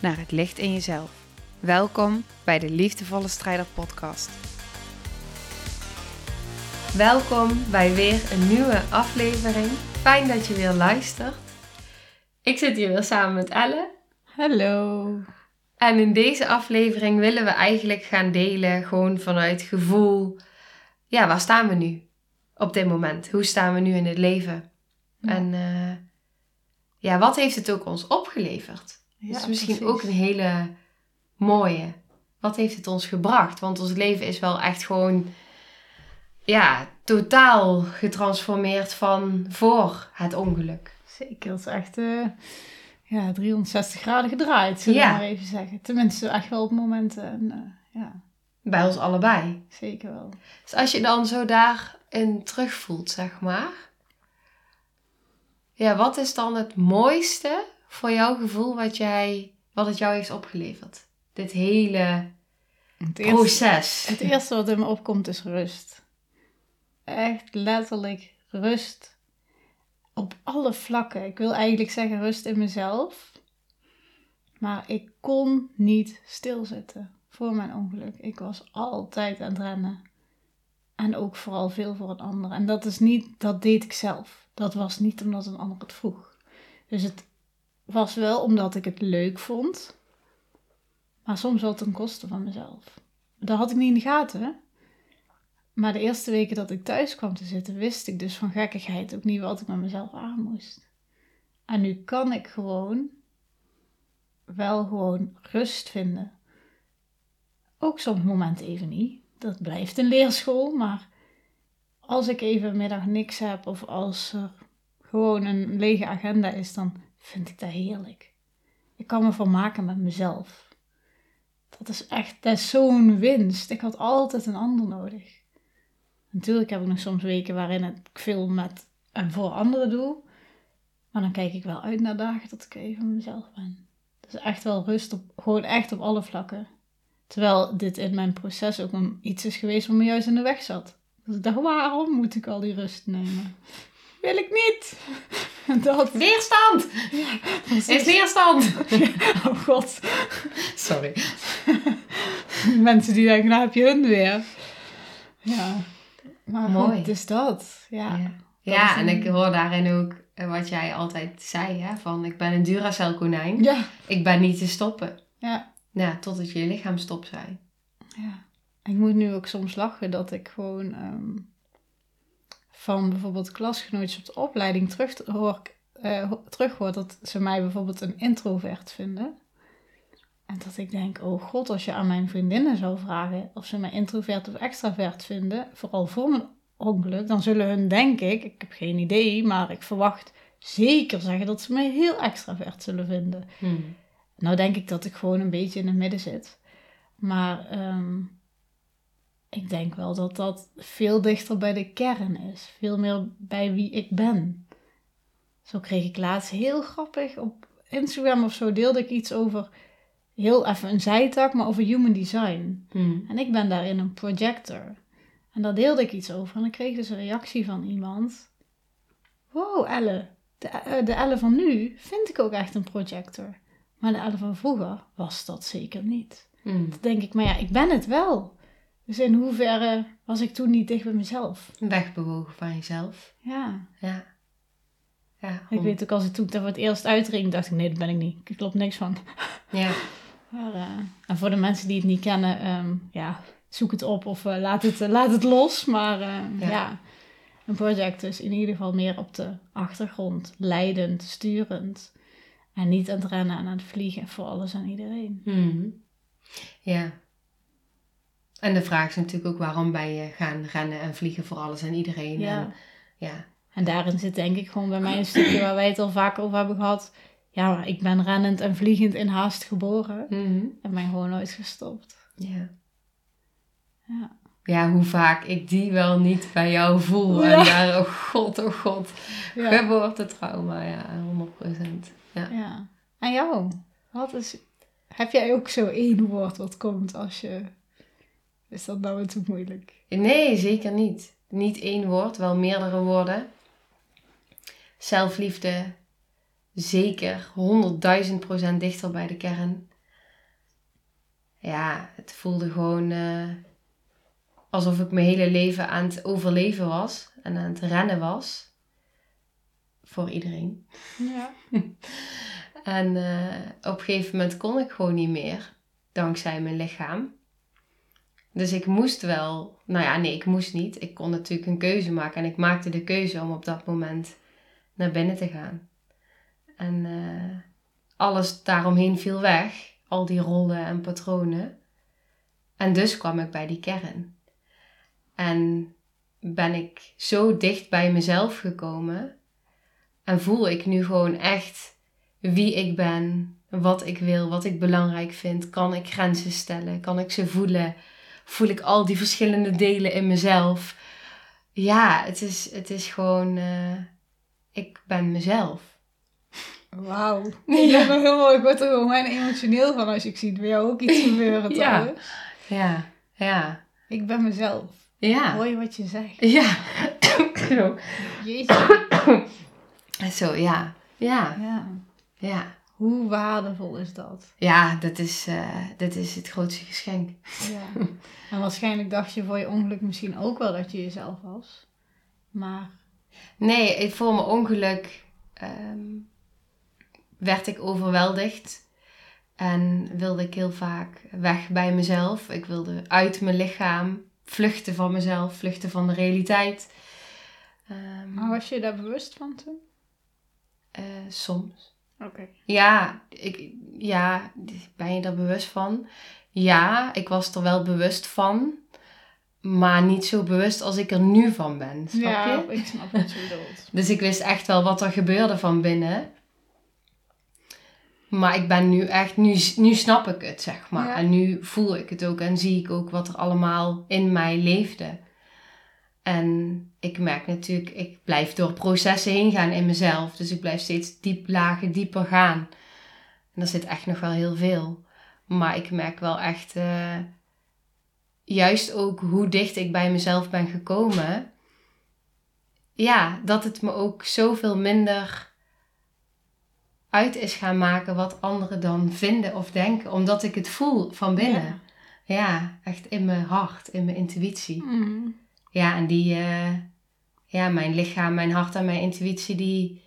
naar het licht in jezelf. Welkom bij de Liefdevolle Strijder Podcast. Welkom bij weer een nieuwe aflevering. Fijn dat je weer luistert. Ik zit hier weer samen met Elle. Hallo. En in deze aflevering willen we eigenlijk gaan delen, gewoon vanuit gevoel. Ja, waar staan we nu op dit moment? Hoe staan we nu in het leven? Ja. En eh, ja, wat heeft het ook ons opgeleverd? Ja, dat is misschien precies. ook een hele mooie. Wat heeft het ons gebracht? Want ons leven is wel echt gewoon, ja, totaal getransformeerd van voor het ongeluk. Zeker, het is echt eh, ja, 360 graden gedraaid, zullen Ja. we maar even zeggen. Tenminste, echt wel op momenten. En, eh, ja, Bij ons allebei. zeker wel. Dus als je dan zo daarin terugvoelt, zeg maar. Ja, wat is dan het mooiste voor jouw gevoel wat, jij, wat het jou heeft opgeleverd? Dit hele Het eerste, proces. het eerste wat in me opkomt is rust. Echt letterlijk rust. Op alle vlakken. Ik wil eigenlijk zeggen rust in mezelf. Maar ik kon niet stilzitten voor mijn ongeluk. Ik was altijd aan het rennen. En ook vooral veel voor een ander. En dat is niet, dat deed ik zelf. Dat was niet omdat een ander het vroeg. Dus het was wel omdat ik het leuk vond. Maar soms wel ten koste van mezelf. Dat had ik niet in de gaten. Maar de eerste weken dat ik thuis kwam te zitten, wist ik dus van gekkigheid ook niet wat ik met mezelf aan moest. En nu kan ik gewoon wel gewoon rust vinden. Ook soms momenten even niet. Dat blijft een leerschool, maar als ik even middag niks heb of als er gewoon een lege agenda is, dan vind ik dat heerlijk. Ik kan me vermaken met mezelf. Dat is echt, zo'n winst. Ik had altijd een ander nodig. Natuurlijk heb ik nog soms weken waarin ik veel met en voor anderen doe. Maar dan kijk ik wel uit naar dagen dat ik even mezelf ben. Dus echt wel rust op, gewoon echt op alle vlakken. Terwijl dit in mijn proces ook iets is geweest wat me juist in de weg zat. Dus ik dacht, waarom moet ik al die rust nemen? Wil ik niet. Dat, Weerstand! Is weerstand! Oh god. Sorry. Mensen die denken, nou heb je hun weer. Ja. Maar Mooi. goed, is dat. Ja. Ja, dat ja is en ik hoor daarin ook eh, wat jij altijd zei, hè? Van ik ben een Duracell konijn. Ja. Ik ben niet te stoppen. Ja. Ja, totdat je je lichaam stopt zei. ja. Ik moet nu ook soms lachen dat ik gewoon ehm, van bijvoorbeeld klasgenootjes op de opleiding terug hoor, terug hoor dat ze mij bijvoorbeeld een introvert vinden. En dat ik denk, oh god, als je aan mijn vriendinnen zou vragen of ze mij introvert of extravert vinden, vooral voor mijn ongeluk, dan zullen hun, denk ik, ik heb geen idee, maar ik verwacht zeker zeggen dat ze mij heel extravert zullen vinden. Hmm. Nou denk ik dat ik gewoon een beetje in het midden zit. Maar ehm, ik denk wel dat dat veel dichter bij de kern is. Veel meer bij wie ik ben. Zo kreeg ik laatst heel grappig op Instagram of zo deelde ik iets over heel even een zijtak, maar over human design. Hmm. En ik ben daarin een projector. En daar deelde ik iets over. En dan kreeg ik dus een reactie van iemand. Wow, Elle. De, eh, de Elle van nu vind ik ook echt een projector. Maar de Elle van vroeger was dat zeker niet. Hmm. Dan denk ik, maar ja, ik ben het wel. Dus in hoeverre was ik toen niet dicht bij mezelf? Wegbewogen van jezelf. Ja. Ja. Ja, Ik weet ook als ik toen daar voor het eerst uitring, dacht ik, nee, dat ben ik niet. Ik klopt niks van. ja. Maar, eh, en voor de mensen die het niet kennen, ehm, ja, zoek het op of eh, laat, het, eh, laat het los. Maar eh, Ja. ja. een project is in ieder geval meer op de achtergrond, leidend, sturend. En niet aan het rennen en aan het vliegen voor alles en iedereen. Hmm. Ja. En de vraag is natuurlijk ook waarom ben je gaan rennen en vliegen voor alles en iedereen. Ja. En, ja. En daarin zit denk ik gewoon bij mij een stukje waar wij het al vaker over hebben gehad. ja, maar ik ben rennend en vliegend in haast geboren. Mhm. En ben gewoon nooit gestopt. Ja. Ja. Ja, hoe vaak ik die wel niet bij jou voel. Ja. En daar, oh god, oh god. Ja. Geboortetrauma, ja, 100%. Ja. ja. En jou? Wat is... Heb jij ook zo één woord wat komt als je... Is dat nou te moeilijk? Nee, zeker niet. Niet één woord, wel meerdere woorden. Zelfliefde, zeker 100.000 procent dichter bij de kern. Ja, het voelde gewoon eh, alsof ik mijn hele leven aan het overleven was en aan het rennen was. Voor iedereen. Ja. En eh, op een gegeven moment kon ik gewoon niet meer, dankzij mijn lichaam. Dus ik moest wel, nou ja, nee, ik moest niet. Ik kon natuurlijk een keuze maken en ik maakte de keuze om op dat moment naar binnen te gaan. En eh, alles daaromheen viel weg, al die rollen en patronen. En dus kwam ik bij die kern. En ben ik zo dicht bij mezelf gekomen en voel ik nu gewoon echt wie ik ben, wat ik wil, wat ik belangrijk vind. Kan ik grenzen stellen? Kan ik ze voelen? Voel ik al die verschillende delen in mezelf? Ja, het is, het is gewoon, eh, ik ben mezelf. Wauw. Helemaal, ik word er gewoon bijna emotioneel van als ik zie bij jou ook iets gebeuren Ja. Ja, ja, Ik ben mezelf. ja. Hoor je wat je zegt? Ja. Zo. Jeetje. Zo, ja. Ja, Ja. ja. Hoe waardevol is dat? Ja, dat is, eh, dat is het grootste geschenk. Ja. En waarschijnlijk dacht je voor je ongeluk misschien ook wel dat je jezelf was. Maar Nee, voor mijn ongeluk ehm, werd ik overweldigd. En wilde ik heel vaak weg bij mezelf. Ik wilde uit mijn lichaam, vluchten van mezelf, vluchten van de realiteit. Ehm, Maar was je daar bewust van toen? eh, soms. Oké. Ja, ik, ja, ben je er bewust van? Ja, ik was er wel bewust van. Maar niet zo bewust als ik er nu van ben. Snap Ja, je? ik snap wat je bedoelt. Dus ik wist echt wel wat er gebeurde van binnen. Maar ik ben nu echt, nu, nu snap ik het, zeg maar. Ja. En nu voel ik het ook en zie ik ook wat er allemaal in mij leefde. En ik merk natuurlijk, ik blijf door processen heen gaan in mezelf. Dus ik blijf steeds diep lagen, dieper gaan. En er zit echt nog wel heel veel. Maar ik merk wel echt, eh, juist ook hoe dicht ik bij mezelf ben gekomen ja, dat het me ook zoveel minder uit is gaan maken wat anderen dan vinden of denken. Omdat ik het voel van binnen. Ja, echt in mijn hart, in mijn intuïtie. Mhm. Ja, en die, eh, ja, mijn lichaam, mijn hart en mijn intuïtie, die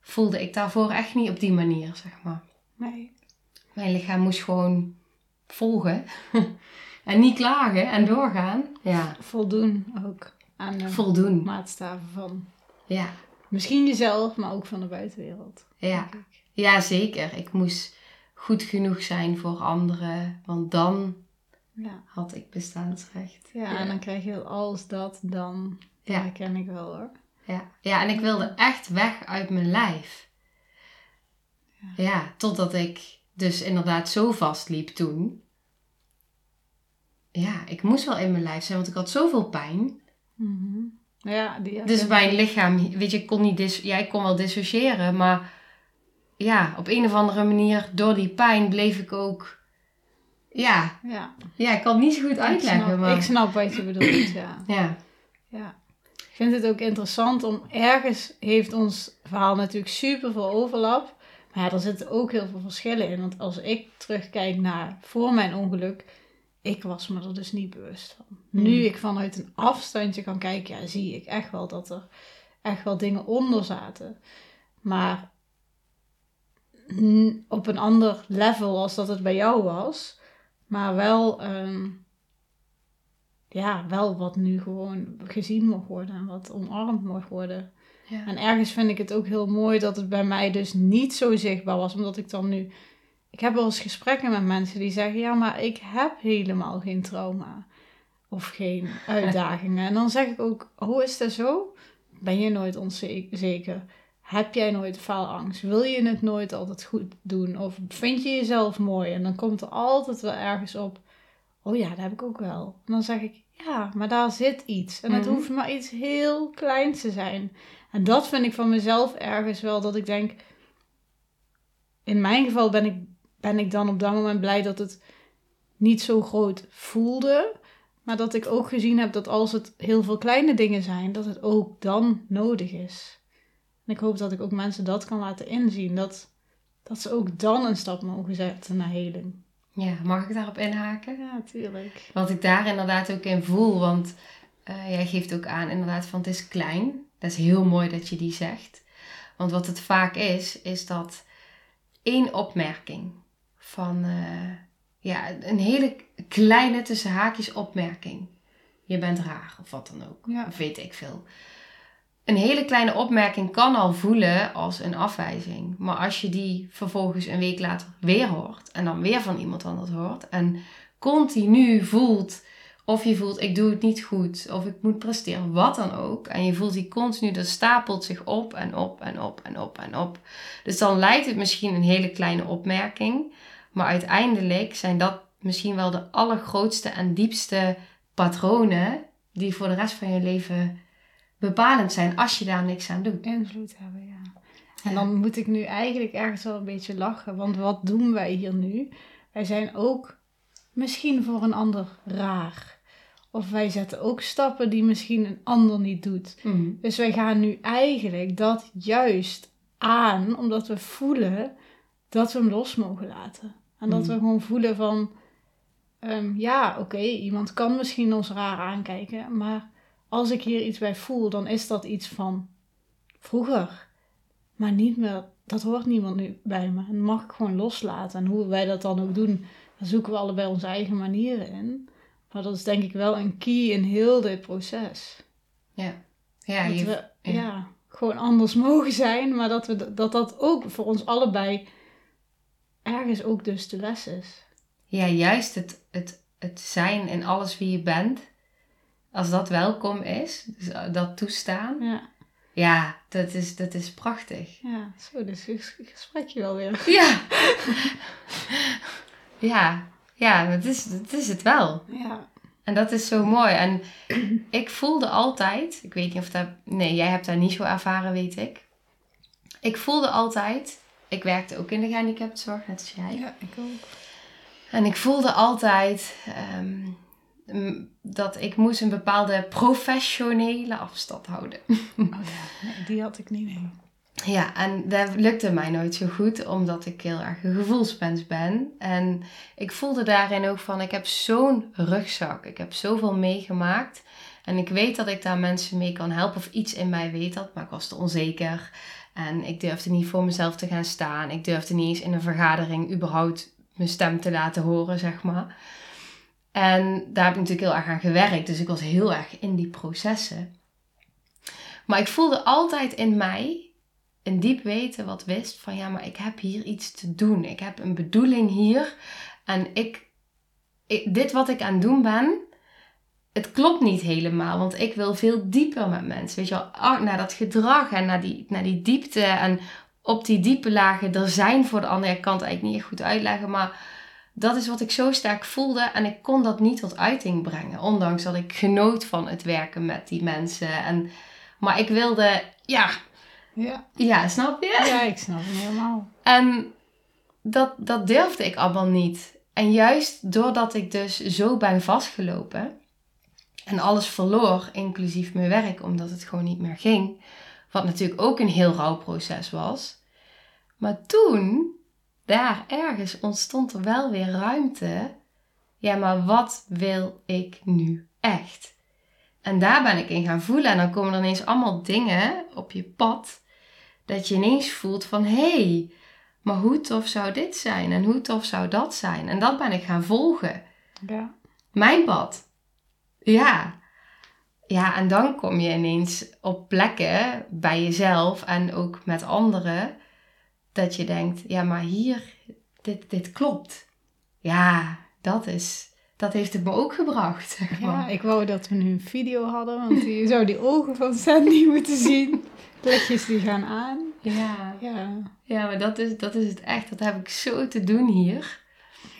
voelde ik daarvoor echt niet op die manier, zeg maar. Nee. Mijn lichaam moest gewoon volgen. en niet klagen en doorgaan. Ja, Voldoen ook aan de voldoen. maatstaven van Ja, misschien jezelf, maar ook van de buitenwereld. ja. Ja, zeker. Ik moest goed genoeg zijn voor anderen, want dan Ja. had ik bestaansrecht. Ja, en dan krijg je als dat, dan. Ja, Ja. dat ken ik wel hoor. Ja. ja, en ik wilde echt weg uit mijn lijf. Ja. totdat ik dus inderdaad zo vastliep toen. Ja, ik moest wel in mijn lijf zijn, want ik had zoveel pijn. Mhm. Ja, die Dus mijn lichaam, weet je, ik kon niet dis ja, ik kon wel dissociëren, maar ja, op een of andere manier, door die pijn bleef ik ook, ja, Ja, ja, ik kan het niet zo goed ik uitleggen, snap, maar ik snap wat je bedoelt, ja. ja, ja. Ik vind het ook interessant om ergens heeft ons verhaal natuurlijk super veel overlap. Maar ja, er zitten ook heel veel verschillen in. Want als ik terugkijk naar voor mijn ongeluk, ik was me er dus niet bewust van. Hmm. Nu ik vanuit een afstandje kan kijken, ja, zie ik echt wel dat er echt wel dingen onder zaten. Maar op een ander level als dat het bij jou was. Maar wel, ehm, ja, wel wat nu gewoon gezien mag worden en wat omarmd mag worden. ja. En ergens vind ik het ook heel mooi dat het bij mij dus niet zo zichtbaar was. Omdat ik dan nu... Ik heb wel eens gesprekken met mensen die zeggen... Ja, maar ik heb helemaal geen trauma. Of geen uitdagingen. En dan zeg ik ook... Hoe is dat zo? Ben je nooit onzeker? Heb jij nooit faalangst? Wil je het nooit altijd goed doen? Of vind je jezelf mooi? En dan komt er altijd wel ergens op, oh ja, dat heb ik ook wel. En dan zeg ik, ja, maar daar zit iets. En het Mhm. hoeft maar iets heel kleins te zijn. En dat vind ik van mezelf ergens wel, dat ik denk, in mijn geval ben ik, ben ik dan op dat moment blij dat het niet zo groot voelde. Maar dat ik ook gezien heb dat als het heel veel kleine dingen zijn, dat het ook dan nodig is. En ik hoop dat ik ook mensen dat kan laten inzien. Dat, dat ze ook dan een stap mogen zetten naar heling. Ja, mag ik daarop inhaken? Ja, tuurlijk. Wat ik daar inderdaad ook in voel, want eh, jij geeft ook aan inderdaad van het is klein. Dat is heel mooi dat je die zegt. Want wat het vaak is, is dat één opmerking van eh, ja, een hele kleine tussen haakjes opmerking. Je bent raar of wat dan ook. Ja. Of weet ik veel. Een hele kleine opmerking kan al voelen als een afwijzing. Maar als je die vervolgens een week later weer hoort en dan weer van iemand anders hoort en continu voelt of je voelt ik doe het niet goed of ik moet presteren, wat dan ook. En je voelt die continu, dat stapelt zich op en op en op en op en op. Dus dan lijkt het misschien een hele kleine opmerking, maar uiteindelijk zijn dat misschien wel de allergrootste en diepste patronen die voor de rest van je leven bepalend zijn als je daar niks aan doet. Invloed hebben, ja. En dan moet ik nu eigenlijk ergens wel een beetje lachen. Want wat doen wij hier nu? Wij zijn ook misschien voor een ander raar. Of wij zetten ook stappen die misschien een ander niet doet. Dus wij gaan nu eigenlijk dat juist aan, omdat we voelen dat we hem los mogen laten. En dat Mhm. we gewoon voelen van, ehm, ja, oké, iemand kan misschien ons raar aankijken, maar als ik hier iets bij voel, dan is dat iets van vroeger. Maar niet meer, dat hoort niemand nu bij me. En dat mag ik gewoon loslaten. En hoe wij dat dan ook doen, daar zoeken we allebei onze eigen manieren in. Maar dat is denk ik wel een key in heel dit proces. Ja, ja, dat je, we ja. ja. gewoon anders mogen zijn, maar dat, we, dat dat ook voor ons allebei ergens ook dus de les is. ja juist het, het, het zijn in alles wie je bent, als dat welkom is, dus eh, dat toestaan, Ja, ja, dat is, dat is prachtig. ja. zo, dus ges- gesprekje wel weer. Ja, ja, ja, dat is, dat is het wel. Ja, En dat is zo mooi. En ik voelde altijd, ik weet niet of dat, nee, jij hebt dat niet zo ervaren, weet ik. Ik voelde altijd, ik werkte ook in de gehandicaptenzorg, net als jij. ja ik ook. En ik voelde altijd ehm, dat ik moest een bepaalde professionele afstand houden. Oh ja, die had ik niet mee. Ja, en dat lukte mij nooit zo goed, omdat ik heel erg een gevoelsmens ben. En ik voelde daarin ook van, ik heb zo'n rugzak, ik heb zoveel meegemaakt. En ik weet dat ik daar mensen mee kan helpen, of iets in mij weet dat, maar ik was te onzeker. En ik durfde niet voor mezelf te gaan staan. Ik durfde niet eens in een vergadering überhaupt mijn stem te laten horen, zeg maar. En daar heb ik natuurlijk heel erg aan gewerkt, dus ik was heel erg in die processen. Maar ik voelde altijd in mij een diep weten wat wist van ja, maar ik heb hier iets te doen. Ik heb een bedoeling hier. En ik, dit wat ik aan het doen ben, het klopt niet helemaal. Want ik wil veel dieper met mensen. Weet je wel, ah, naar dat gedrag en naar die, naar die diepte. En op die diepe lagen er zijn voor de andere kant eigenlijk niet echt goed uitleggen. Maar dat is wat ik zo sterk voelde. En ik kon dat niet tot uiting brengen. Ondanks dat ik genoot van het werken met die mensen. En, maar ik wilde, ja, Ja, ja, snap je? ja ik snap het helemaal. En dat, dat durfde ik allemaal niet. En juist doordat ik dus zo ben vastgelopen en alles verloor, inclusief mijn werk, omdat het gewoon niet meer ging. Wat natuurlijk ook een heel rauw proces was. Maar toen, daar ergens, ontstond er wel weer ruimte. Ja, maar wat wil ik nu echt? En daar ben ik in gaan voelen. En dan komen er ineens allemaal dingen op je pad. Dat je ineens voelt van, hé, hey, maar hoe tof zou dit zijn? En hoe tof zou dat zijn? En dat ben ik gaan volgen. Ja, Mijn pad. Ja. Ja, en dan kom je ineens op plekken bij jezelf en ook met anderen. Dat je denkt, ja, maar hier, dit, dit klopt. Ja, dat is, dat heeft het me ook gebracht, zeg maar. Ja, ik wou dat we nu een video hadden, want je zou die ogen van Sandy moeten zien. Lichtjes die gaan aan. Ja, Ja. ja maar dat is, dat is het echt. Dat heb ik zo te doen hier.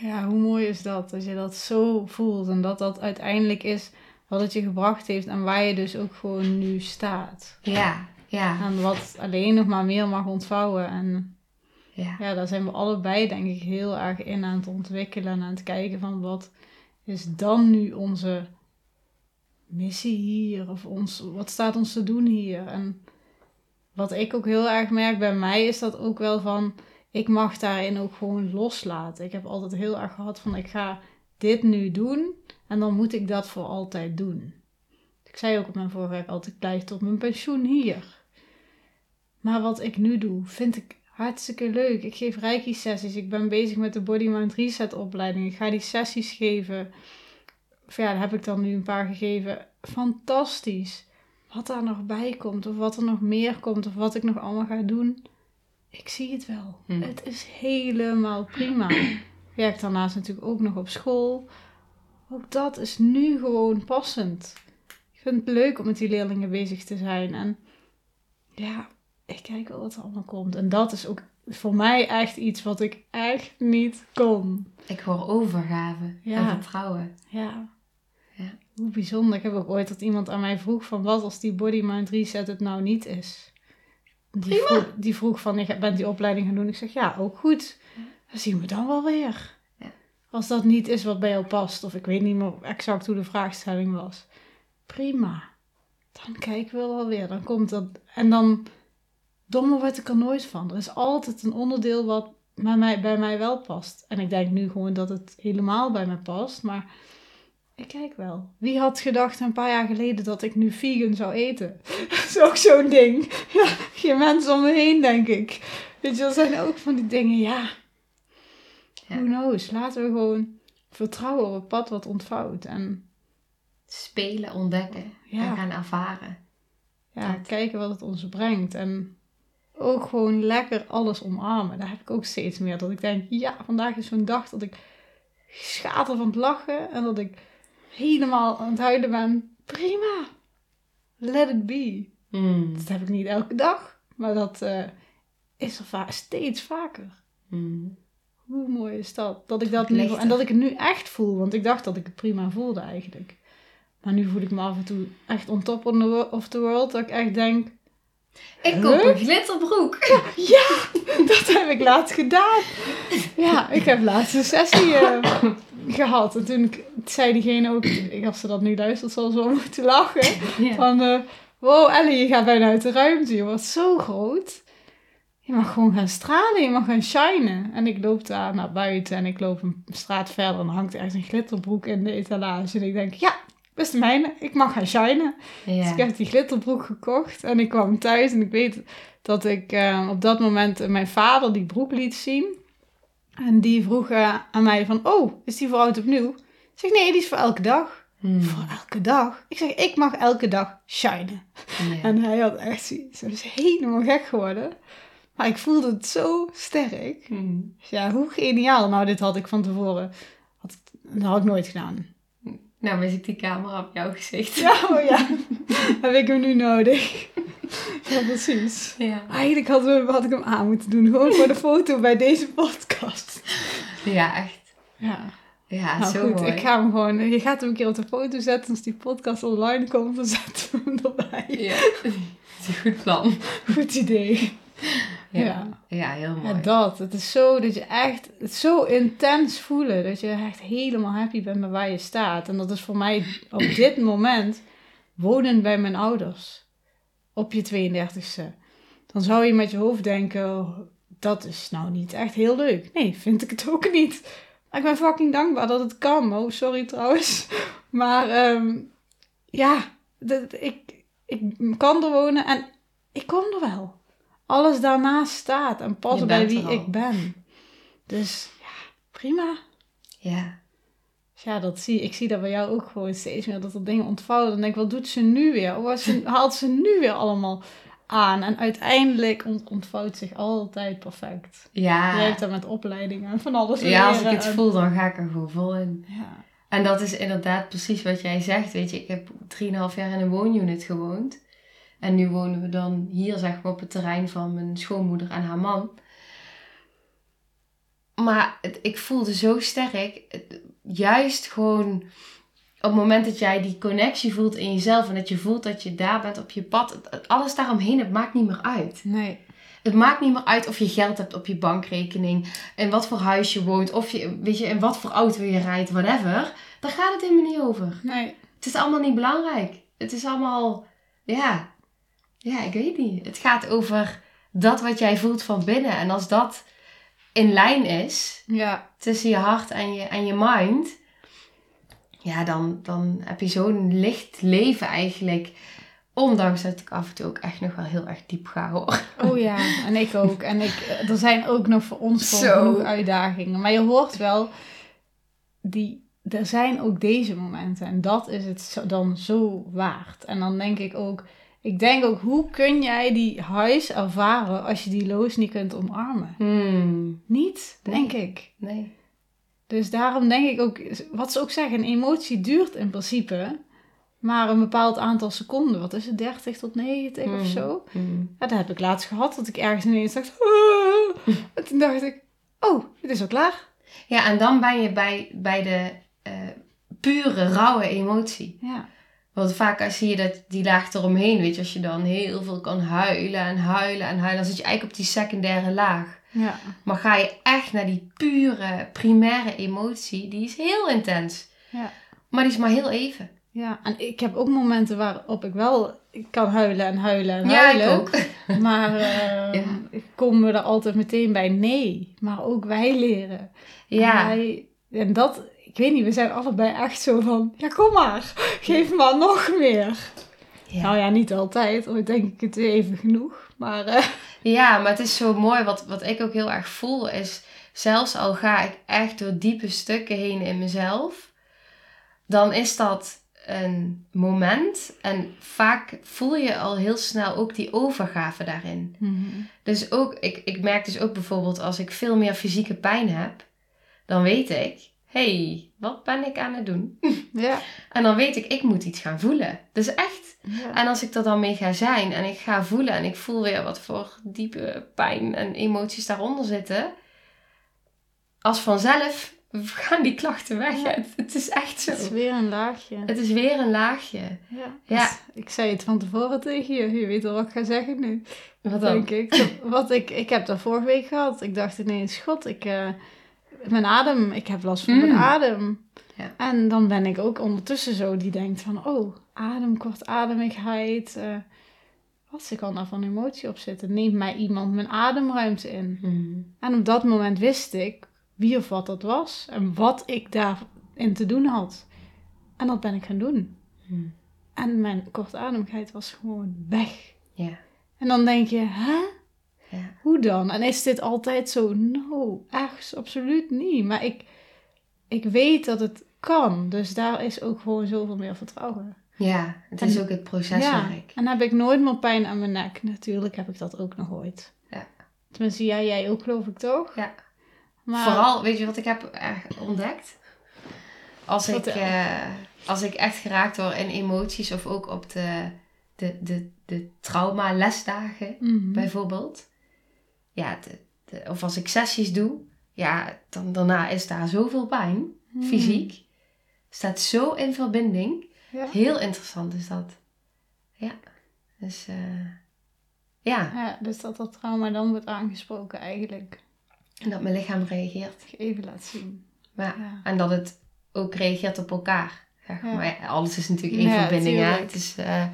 ja, hoe mooi is dat? Dat je dat zo voelt en dat dat uiteindelijk is wat het je gebracht heeft en waar je dus ook gewoon nu staat. Ja, ja, En wat alleen nog maar meer mag ontvouwen. En ja. daar zijn we allebei denk ik heel erg in aan het ontwikkelen en aan het kijken van wat is dan nu onze missie hier? Of ons, wat staat ons te doen hier? En wat ik ook heel erg merk bij mij is dat ook wel van, ik mag daarin ook gewoon loslaten. Ik heb altijd heel erg gehad van, ik ga dit nu doen en dan moet ik dat voor altijd doen. Ik zei ook op mijn vorige altijd, blijf tot mijn pensioen hier. Maar wat ik nu doe, vind ik hartstikke leuk. Ik geef reiki-sessies. Ik ben bezig met de Body Mind Reset opleiding. Ik ga die sessies geven. Of ja, daar heb ik dan nu een paar gegeven. Fantastisch. Wat daar nog bij komt, of wat er nog meer komt, of wat ik nog allemaal ga doen. Ik zie het wel. Hm. Het is helemaal prima. Ik werk daarnaast natuurlijk ook nog op school. Ook dat is nu gewoon passend. Ik vind het leuk om met die leerlingen bezig te zijn. En ja, ik kijk wel wat er allemaal komt. En dat is ook voor mij echt iets wat ik echt niet kon. Ik hoor overgave Ja. en vertrouwen. Ja. Ja. Hoe bijzonder. Ik heb ook ooit dat iemand aan mij vroeg van wat als die body mind reset het nou niet is. Die, Prima. vroeg, die vroeg van, ik ben die opleiding gaan doen. Ik zeg, ja, ook goed. Dan zien we dan wel weer. Als dat niet is wat bij jou past, of ik weet niet meer exact hoe de vraagstelling was. Prima. Dan kijken we wel weer. Dan komt dat. En dan, domme word ik er nooit van. Er is altijd een onderdeel wat bij mij, bij mij wel past. En ik denk nu gewoon dat het helemaal bij me past. Maar ik kijk wel. Wie had gedacht een paar jaar geleden dat ik nu vegan zou eten? Dat is ook zo'n ding. Ja, geen mensen om me heen, denk ik. Weet je, dat zijn ook van die dingen, ja. Ja. Who knows? Laten we gewoon vertrouwen op het pad wat ontvouwt. En Spelen, ontdekken Ja. en gaan ervaren. ja, Dat. kijken wat het ons brengt. En ook gewoon lekker alles omarmen. Daar heb ik ook steeds meer. Dat ik denk, ja, vandaag is zo'n dag dat ik schater van het lachen. En dat ik helemaal aan het huilen ben. Prima. Let it be. Mm. Dat heb ik niet elke dag. Maar dat eh, is er va- steeds vaker. Mm. Hoe mooi is dat? Dat ik dat nu, en dat ik het nu echt voel. Want ik dacht dat ik het prima voelde eigenlijk. Maar nu voel ik me af en toe echt on top of the world. Dat ik echt denk, Ik koop een glitterbroek. Ja, dat heb ik laatst gedaan. Ja, ik heb laatst een sessie eh, gehad. En toen zei diegene ook, als ze dat nu luistert, zal ze wel moeten lachen. Ja. Van, eh, wow Ellie, je gaat bijna uit de ruimte. Je wordt zo groot. Je mag gewoon gaan stralen, je mag gaan shinen. En ik loop daar naar buiten en ik loop een straat verder en dan hangt er echt een glitterbroek in de etalage. En ik denk, ja, best de mijne, ik mag gaan shinen. Dus Ja. ik heb die glitterbroek gekocht en ik kwam thuis en ik weet dat ik eh, op dat moment mijn vader die broek liet zien. En die vroeg aan mij van, oh, is die voor oud opnieuw? Ik zeg, nee, die is voor elke dag. Mm. Voor elke dag? Ik zeg, ik mag elke dag shinen. Ja. En hij had echt zoiets, hij is helemaal gek geworden. Maar ik voelde het zo sterk. Dus ja, hoe geniaal. Nou, dit had ik van tevoren, had, dat had ik nooit gedaan. Nou mis ik die camera op jouw gezicht. Ja, oh ja. Heb ik hem nu nodig? Ja, precies. Ja. Eigenlijk had, we, had ik hem aan moeten doen. Gewoon voor de foto bij deze podcast. Ja, echt. Ja, Ja, nou zo goed. mooi. Ik ga hem gewoon... Je gaat hem een keer op de foto zetten. Als die podcast online komt, dan zetten we hem erbij. Ja, dat is een goed plan. Goed idee. Ja, Ja. ja. heel Ja, mooi. dat. Het is zo dat je echt... Het zo intens voelen. Dat je echt helemaal happy bent met waar je staat. En dat is voor mij op dit moment... Wonen bij mijn ouders. Op je 32e. Dan zou je met je hoofd denken... oh, dat is nou niet echt heel leuk. Nee, vind ik het ook niet. Maar ik ben fucking dankbaar dat het kan. Oh, sorry trouwens. Maar ehm, ja, dat, ik, ik kan er wonen en ik kom er wel. Alles daarnaast staat en Je past bij wie ik ben. Dus ja, prima. Ja. Dus ja, dat zie, ik zie dat bij jou ook gewoon steeds meer, dat er dingen ontvouwen. Dan denk ik, wat doet ze nu weer? Wat ze, haalt ze nu weer allemaal aan? En uiteindelijk ont- ontvouwt zich altijd perfect. Ja. Jij hebt dat met opleidingen en van alles ja, als ik en- voel, dan ga ik er gewoon vol in. Ja. En dat is inderdaad precies wat jij zegt. Weet je, ik heb 3,5 jaar in een woonunit gewoond. En nu wonen we dan hier, zeg maar, op het terrein van mijn schoonmoeder en haar man. Maar het, ik voelde zo sterk, het- juist gewoon op het moment dat jij die connectie voelt in jezelf en dat je voelt dat je daar bent op je pad, alles daaromheen, het maakt niet meer uit. Nee. Het maakt niet meer uit of je geld hebt op je bankrekening, in wat voor huis je woont, of je, weet je, in wat voor auto je rijdt, whatever. Daar gaat het helemaal niet over. Nee. Het is allemaal niet belangrijk. Het is allemaal, ja, ja, ik weet niet. Het gaat over dat wat jij voelt van binnen. En als dat in lijn is Ja. tussen je hart en je, en je mind, ja, dan, dan heb je zo'n licht leven eigenlijk. Ondanks dat ik af en toe ook echt nog wel heel erg diep ga hoor. Oh ja, en ik ook. En ik, er zijn ook nog voor ons Zo. uitdagingen. Maar je hoort wel, die, er zijn ook deze momenten. En dat is het dan zo waard. En dan denk ik ook, ik denk ook, hoe kun jij die huis ervaren als je die loos niet kunt omarmen? Hmm, Niet, Nee. denk ik. nee. Dus daarom denk ik ook, wat ze ook zeggen, een emotie duurt in principe maar een bepaald aantal seconden. Wat is het, 30 tot 90 of Hmm. zo? Hmm. Ja, dat heb ik laatst gehad, dat ik ergens ineens dacht, "Ah." en toen dacht ik, oh, het is al klaar. Ja, en dan ben je bij, bij de eh, pure, rauwe emotie. Ja, Want vaak als zie je dat die laag eromheen, weet je, als je dan heel veel kan huilen en huilen en huilen, dan zit je eigenlijk op die secundaire laag. ja, Maar ga je echt naar die pure, primaire emotie, die is heel intens. ja. Maar die is maar heel even. Ja, en ik heb ook momenten waarop ik wel kan huilen en huilen en Ja, huilen. ik ook. Maar eh, Ja. ik kom er altijd meteen bij nee. Maar ook wij leren. En, Ja, wij- en dat, ik weet niet, we zijn allebei echt zo van, ja kom maar, geef maar nog meer. ja. Nou ja, niet altijd, ooit denk ik het even genoeg. Maar eh, ja, maar het is zo mooi. Wat, wat ik ook heel erg voel is, zelfs al ga ik echt door diepe stukken heen in mezelf, dan is dat een moment. En vaak voel je al heel snel ook die overgave daarin. Dus ook, ik, ik merk dus ook bijvoorbeeld als ik veel meer fysieke pijn heb, dan weet ik, hey, wat ben ik aan het doen? ja. En dan weet ik, ik moet iets gaan voelen. Dus echt. ja. En als ik er dan mee ga zijn en ik ga voelen en ik voel weer wat voor diepe pijn en emoties daaronder zitten, als vanzelf gaan die klachten weg. Ja. Het, het is echt zo. Het is weer een laagje. Het is weer een laagje. Ja. Ja. Dus ik zei het van tevoren tegen je. Je weet al wat ik ga zeggen nu. Wat dan? Denk ik. Wat ik, ik heb dat vorige week gehad. Ik dacht ineens, god, ik, eh, mijn adem, ik heb last van Mm. mijn adem. Ja. En dan ben ik ook ondertussen zo die denkt van, oh, adem, kortademigheid. eh wat ze kan daar van emotie op zitten. Neemt mij iemand mijn ademruimte in? Hmm. En op dat moment wist ik wie of wat dat was. En wat ik daarin te doen had. En dat ben ik gaan doen. Hmm. En mijn kortademigheid was gewoon weg. Ja. En dan denk je, hè? Ja. Hoe dan? En is dit altijd zo? No, echt absoluut niet. Maar ik, ik weet dat het kan. Dus daar is ook gewoon zoveel meer vertrouwen. Ja, het is ook het proceswerk. En heb ik nooit meer pijn aan mijn nek. Natuurlijk heb ik dat ook nog ooit. Ja. Tenminste, jij, jij ook geloof ik toch? Ja. Maar, Vooral, weet je wat ik heb echt ontdekt? Als ik, Vertel. eh, als ik echt geraakt word in emoties of ook op de, de, de, de trauma-lesdagen Mhm. bijvoorbeeld. Ja, de, de- of als ik sessies doe, ja, dan daarna is daar zoveel pijn, Mhm. fysiek. Staat zo in verbinding. Ja. Heel interessant is dat. Ja, dus eh, ja, ja, dus dat dat trauma dan wordt aangesproken eigenlijk. en dat mijn lichaam reageert. Even laten zien. Ja. En dat het ook reageert op elkaar. zeg. Maar alles is natuurlijk Ja, verbinding. Hè? Het is, eh,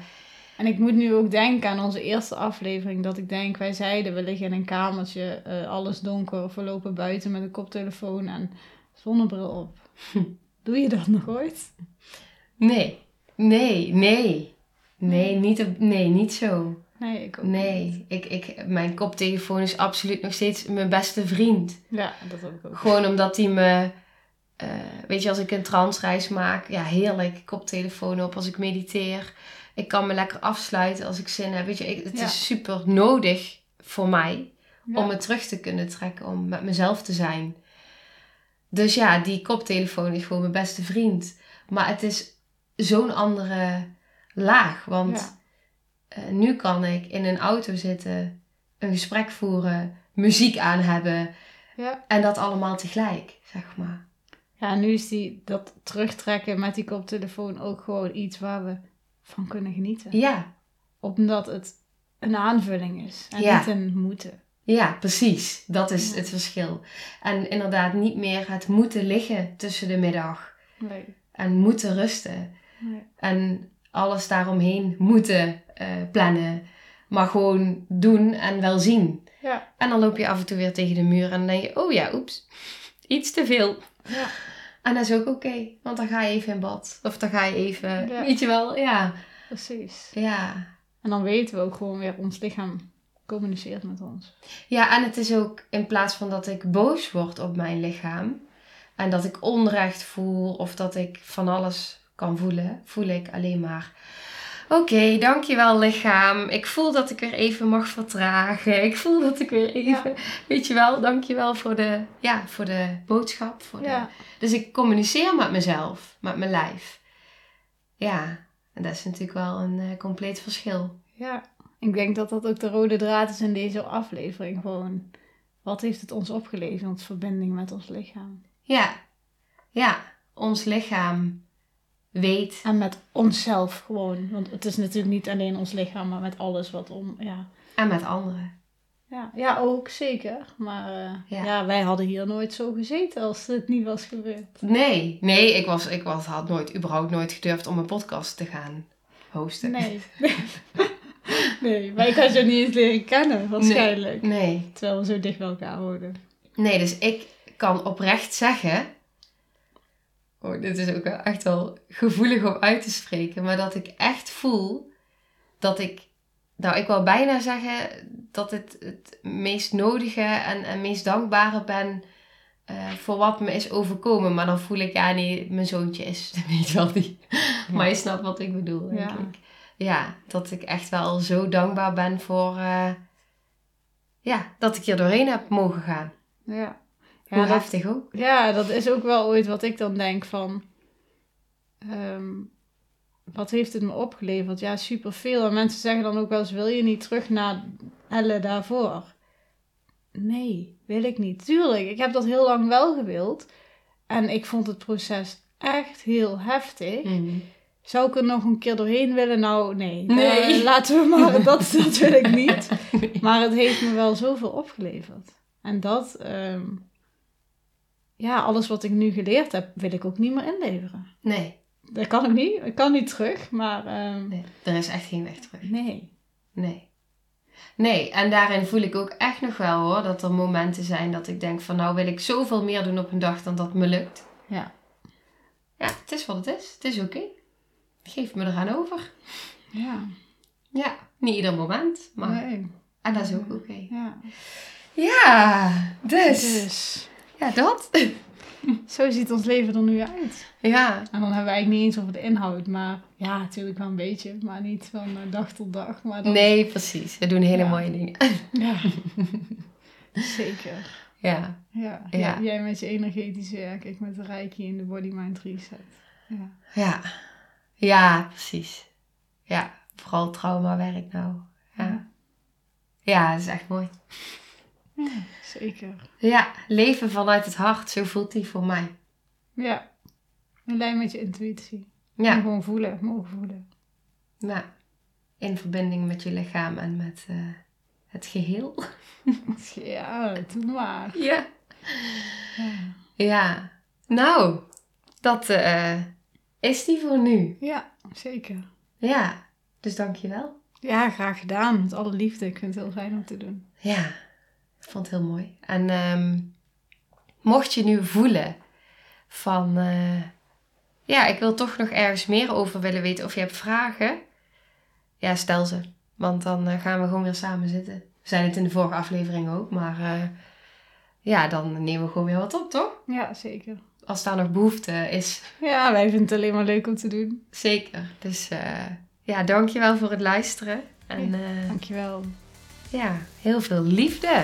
En ik moet nu ook denken aan onze eerste aflevering. Dat ik denk, wij zeiden, we liggen in een kamertje, eh, alles donker. Of we lopen buiten met een koptelefoon en zonnebril op. Doe je dat nog ooit? nee, nee, nee. Nee, niet, op- nee, niet zo. Nee, ik ook niet. Nee, ik, ik, mijn koptelefoon is absoluut nog steeds mijn beste vriend. Ja, dat heb ik ook. Gewoon omdat hij me... eh, weet je, als ik een transreis maak, ja, heerlijk. Koptelefoon op als ik mediteer. Ik kan me lekker afsluiten als ik zin heb. Weet je, ik- het Ja. is super nodig voor mij Ja. om me terug te kunnen trekken, om met mezelf te zijn. Dus ja, die koptelefoon is gewoon mijn beste vriend. Maar het is zo'n andere laag. Want Ja. eh, nu kan ik in een auto zitten, een gesprek voeren, muziek aan hebben. Ja. En dat allemaal tegelijk, zeg maar. Ja, nu is die, dat terugtrekken met die koptelefoon ook gewoon iets waar we van kunnen genieten. Ja, Omdat het een aanvulling is en Ja. niet een moeten. ja, precies. Dat is Ja. het verschil. En inderdaad niet meer het moeten liggen tussen de middag. Nee. En moeten rusten. nee. En alles daaromheen moeten eh, plannen. Maar gewoon doen en wel zien. Ja. En dan loop je af en toe weer tegen de muur en dan denk je, oh ja, oeps, iets te veel. Ja. En dat is ook oké, want dan ga je even in bad. Of dan ga je even, Ja. weet je wel, ja. Precies. Ja. En dan weten we ook gewoon weer, ons lichaam communiceert met ons. Ja, en het is ook in plaats van dat ik boos word op mijn lichaam en dat ik onrecht voel of dat ik van alles kan voelen, voel ik alleen maar. Oké, dankjewel lichaam. Ik voel dat ik weer even mag vertragen. Ik voel dat ik weer even, weet je wel, dankjewel voor de, ja, voor de boodschap. Voor de... Dus ik communiceer met mezelf, met mijn lijf. Ja, en dat is natuurlijk wel een eh, compleet verschil. ja. Ik denk dat dat ook de rode draad is in deze aflevering. Gewoon, wat heeft het ons opgeleverd? Verbinding met ons lichaam. Ja, ja, ons lichaam weet. En met onszelf gewoon. Want het is natuurlijk niet alleen ons lichaam, maar met alles wat om. Ja, En met anderen. ja, ja ook zeker. Maar eh, Ja. ja. wij hadden hier nooit zo gezeten als het niet was gebeurd. Nee, nee, ik, was, ik was, had nooit, überhaupt nooit gedurfd om een podcast te gaan hosten. Nee. nee, maar ik had je niet eens leren kennen, waarschijnlijk. Nee, Terwijl we zo dicht bij elkaar hoorden. nee, dus ik kan oprecht zeggen. Oh, dit is ook wel echt wel gevoelig om uit te spreken. Maar dat ik echt voel dat ik. Nou, ik wil bijna zeggen dat het het meest nodige en, en meest dankbare ben. eh, voor wat me is overkomen. Maar dan voel ik, ja, nee, mijn zoontje is niet wel die. Maar je snapt wat ik bedoel, denk Ja. ik. Ja, dat ik echt wel zo dankbaar ben voor. eh, ja, dat ik hier doorheen heb mogen gaan. Ja. Hoe Ja, dat, heftig ook. ja, dat is ook wel ooit wat ik dan denk van... ehm, wat heeft het me opgeleverd? Ja, superveel. En mensen zeggen dan ook wel eens, wil je niet terug naar Elle daarvoor? Nee, wil ik niet. Tuurlijk, ik heb dat heel lang wel gewild. En ik vond het proces echt heel heftig. Mhm. Zou ik er nog een keer doorheen willen? Nou, nee. Nee. Eh, laten we maar, dat, dat wil ik niet. Maar het heeft me wel zoveel opgeleverd. En dat, ehm, ja, alles wat ik nu geleerd heb, wil ik ook niet meer inleveren. Nee, Dat kan ik niet. Ik kan niet terug, maar ehm, nee, er is echt geen weg terug. nee. Nee. Nee, en daarin voel ik ook echt nog wel hoor, dat er momenten zijn dat ik denk van nou wil ik zoveel meer doen op een dag dan dat me lukt. Ja. Ja, het is wat het is. Het is oké. Geef me eraan over. Ja. Ja, niet ieder moment, maar Nee. en dat is ook oké. Ja. Ja, dus. Dus, Ja, dat. zo ziet ons leven er nu uit. Ja, En dan hebben we eigenlijk niet eens over de inhoud, maar ja, natuurlijk wel een beetje, maar niet van eh, dag tot dag. Maar dan- nee, precies. We doen hele Ja. mooie dingen. Ja. Zeker. Ja, Ja. Ja. ja. Jij met je energetische werk, ik met de reiki in de body mind reset. Ja. ja. Ja, precies. Ja, vooral traumawerk nou. Ja. Ja, dat is echt mooi. Ja, zeker. Ja, leven vanuit het hart, zo voelt die voor mij. Ja. In lijn met je intuïtie. En Ja, gewoon voelen, mogen voelen. ja. in verbinding met je lichaam en met eh, het geheel. Ja, doe maar. Ja. Ja. Ja, nou, dat eh, is die voor nu. Ja, zeker. Ja, dus dankjewel. Ja, graag gedaan. Met alle liefde. Ik vind het heel fijn om te doen. Ja, ik vond het heel mooi. En ehm, mocht je nu voelen van, eh, ja, ik wil toch nog ergens meer over willen weten of je hebt vragen, ja, stel ze. Want dan eh, gaan we gewoon weer samen zitten. We zijn het in de vorige aflevering ook, maar eh, ja, dan nemen we gewoon weer wat op, toch? Ja, zeker. Als daar nog behoefte is, Ja, wij vinden het alleen maar leuk om te doen. zeker. Dus ja, dankjewel voor het luisteren. En eh, Dankjewel. ja, heel veel liefde.